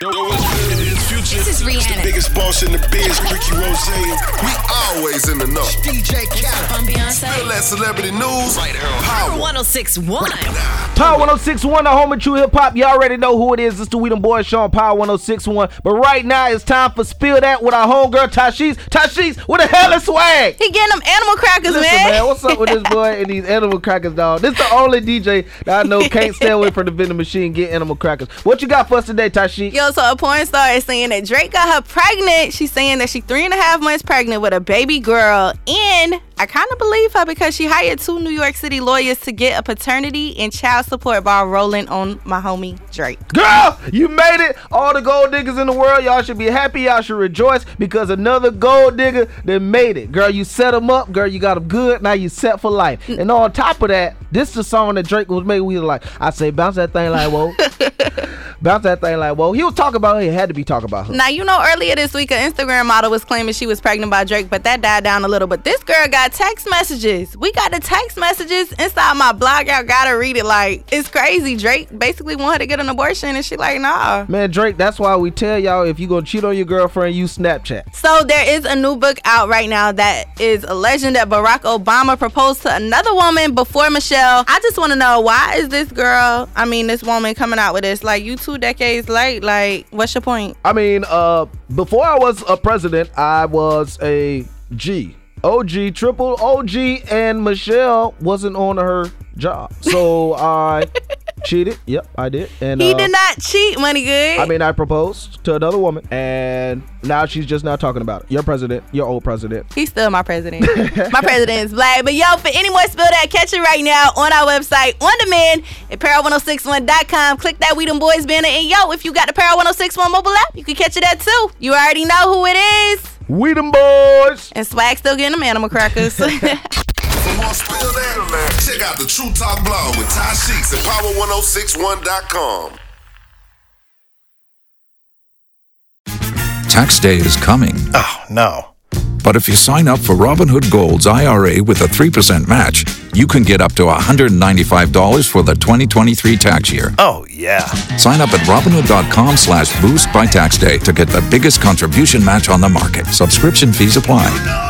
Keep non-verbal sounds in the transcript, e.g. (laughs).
This is Rihanna. The Biggest boss in the biz, Rick Ross. We always in the know. DJ Khaled. I'm Beyonce. That celebrity news. Power. 1061. Power 1061, the home of true hip hop. Y'all already know who it is. It's the We Them Boys Show on Power 1061. But right now, it's time for Spill Dat with our homegirl, Tashiz. Tashiz, what the hell is swag? He getting them animal crackers, Listen, man. man, what's up with this boy and these animal crackers, dog? This the only DJ that I know can't stay away from the vending machine get animal crackers. What you got for us today, Tashiz? Yo, so a porn star is saying that Drake got her pregnant. She's saying that she's three and a half months pregnant with a baby girl. And I kind of believe her because she hired two New York City lawyers to get a paternity and child support ball rolling on my homie Drake. Girl, you made it. All the gold diggers in the world, y'all should be happy. Y'all should rejoice because another gold digger that made it. Girl, you set them up. Girl, you got them good. Now you set for life. Mm. And on top of that, this is the song that Drake was making. We was like, I say, bounce that thing like whoa. (laughs) bounce that thing like well, He was talking about her. He had to be talking about her. Now, you know, earlier this week, an Instagram model was claiming she was pregnant by Drake, but that died down a little. But this girl got text messages. We got the text messages inside my blog. I gotta read it. Like, it's crazy. Drake basically wanted to get an abortion, and she like, nah. Man, Drake, that's why we tell y'all if you gonna cheat on your girlfriend, use Snapchat. So there is a new book out right now that is a legend that Barack Obama proposed to another woman before Michelle. I just want to know why is this girl, I mean this woman coming out with this like you two decades late? Like what's your point? I mean, uh, before I was a president, I was a G. OG, triple OG, and Michelle wasn't on her job. So I (laughs) cheated. Yep, I did. And He uh, did not cheat, money good. I mean, I proposed to another woman, and now she's just not talking about it. Your president, your old president. He's still my president. (laughs) my president is black. But yo, for any more spill that, catch it right now on our website on demand at Power1061.com. Click that We Them Boys banner. And yo, if you got the Power 1061 mobile app, you can catch it there too. You already know who it is. We them boys. And Swag still getting them animal crackers. (laughs) (laughs) For more spill that, check out the True Talk blog with Ty Sheeks at power1061.com. Tax day is coming. Oh, no. But if you sign up for Robinhood Gold's IRA with a 3% match, you can get up to $195 for the 2023 tax year. Oh, yeah. Sign up at Robinhood.com slash boost by tax day to get the biggest contribution match on the market. Subscription fees apply.